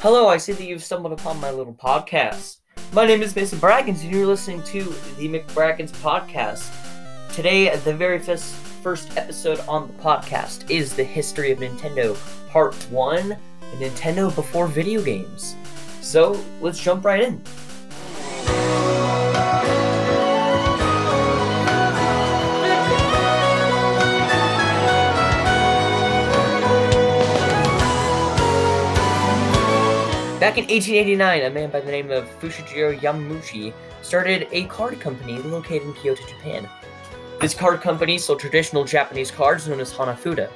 Hello, I see that you've stumbled upon my little podcast. My name is Mason Braggins, and you're listening to the McBraggins podcast. Today, the very first, first episode on the podcast is the history of Nintendo, Part 1 Nintendo before video games. So, let's jump right in. Back in 1889, a man by the name of Fushijiro Yamamuchi started a card company located in Kyoto, Japan. This card company sold traditional Japanese cards known as Hanafuda.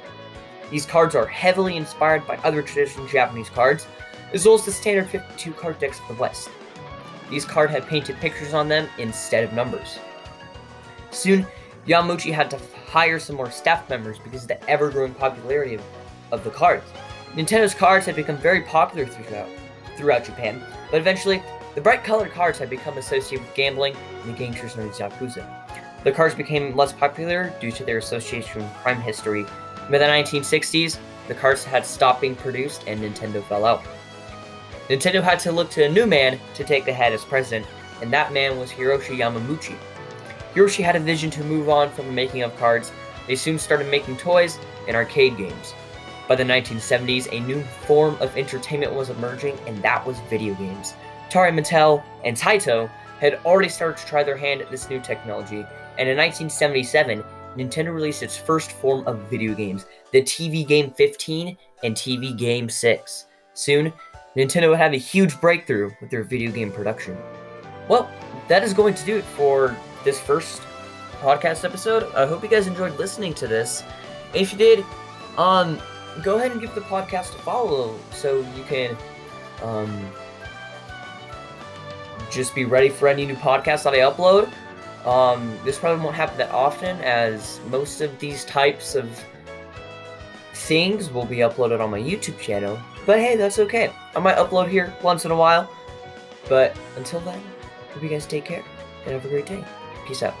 These cards are heavily inspired by other traditional Japanese cards, as well as the standard 52 card decks of the West. These cards had painted pictures on them instead of numbers. Soon, Yamamuchi had to hire some more staff members because of the ever growing popularity of, of the cards. Nintendo's cards had become very popular throughout, throughout Japan, but eventually, the bright colored cards had become associated with gambling and the gangsters known as Yakuza. The cards became less popular due to their association with crime history. By the 1960s, the cards had stopped being produced and Nintendo fell out. Nintendo had to look to a new man to take the head as president, and that man was Hiroshi Yamamuchi. Hiroshi had a vision to move on from the making of cards. They soon started making toys and arcade games. By the 1970s, a new form of entertainment was emerging, and that was video games. Atari Mattel and Taito had already started to try their hand at this new technology, and in 1977, Nintendo released its first form of video games, the TV Game 15 and TV Game 6. Soon, Nintendo would have a huge breakthrough with their video game production. Well, that is going to do it for this first podcast episode. I hope you guys enjoyed listening to this. If you did, um, go ahead and give the podcast a follow so you can um, just be ready for any new podcast that I upload. Um, this probably won't happen that often, as most of these types of things will be uploaded on my YouTube channel. But hey, that's okay. I might upload here once in a while. But until then, hope you guys take care and have a great day. Peace out.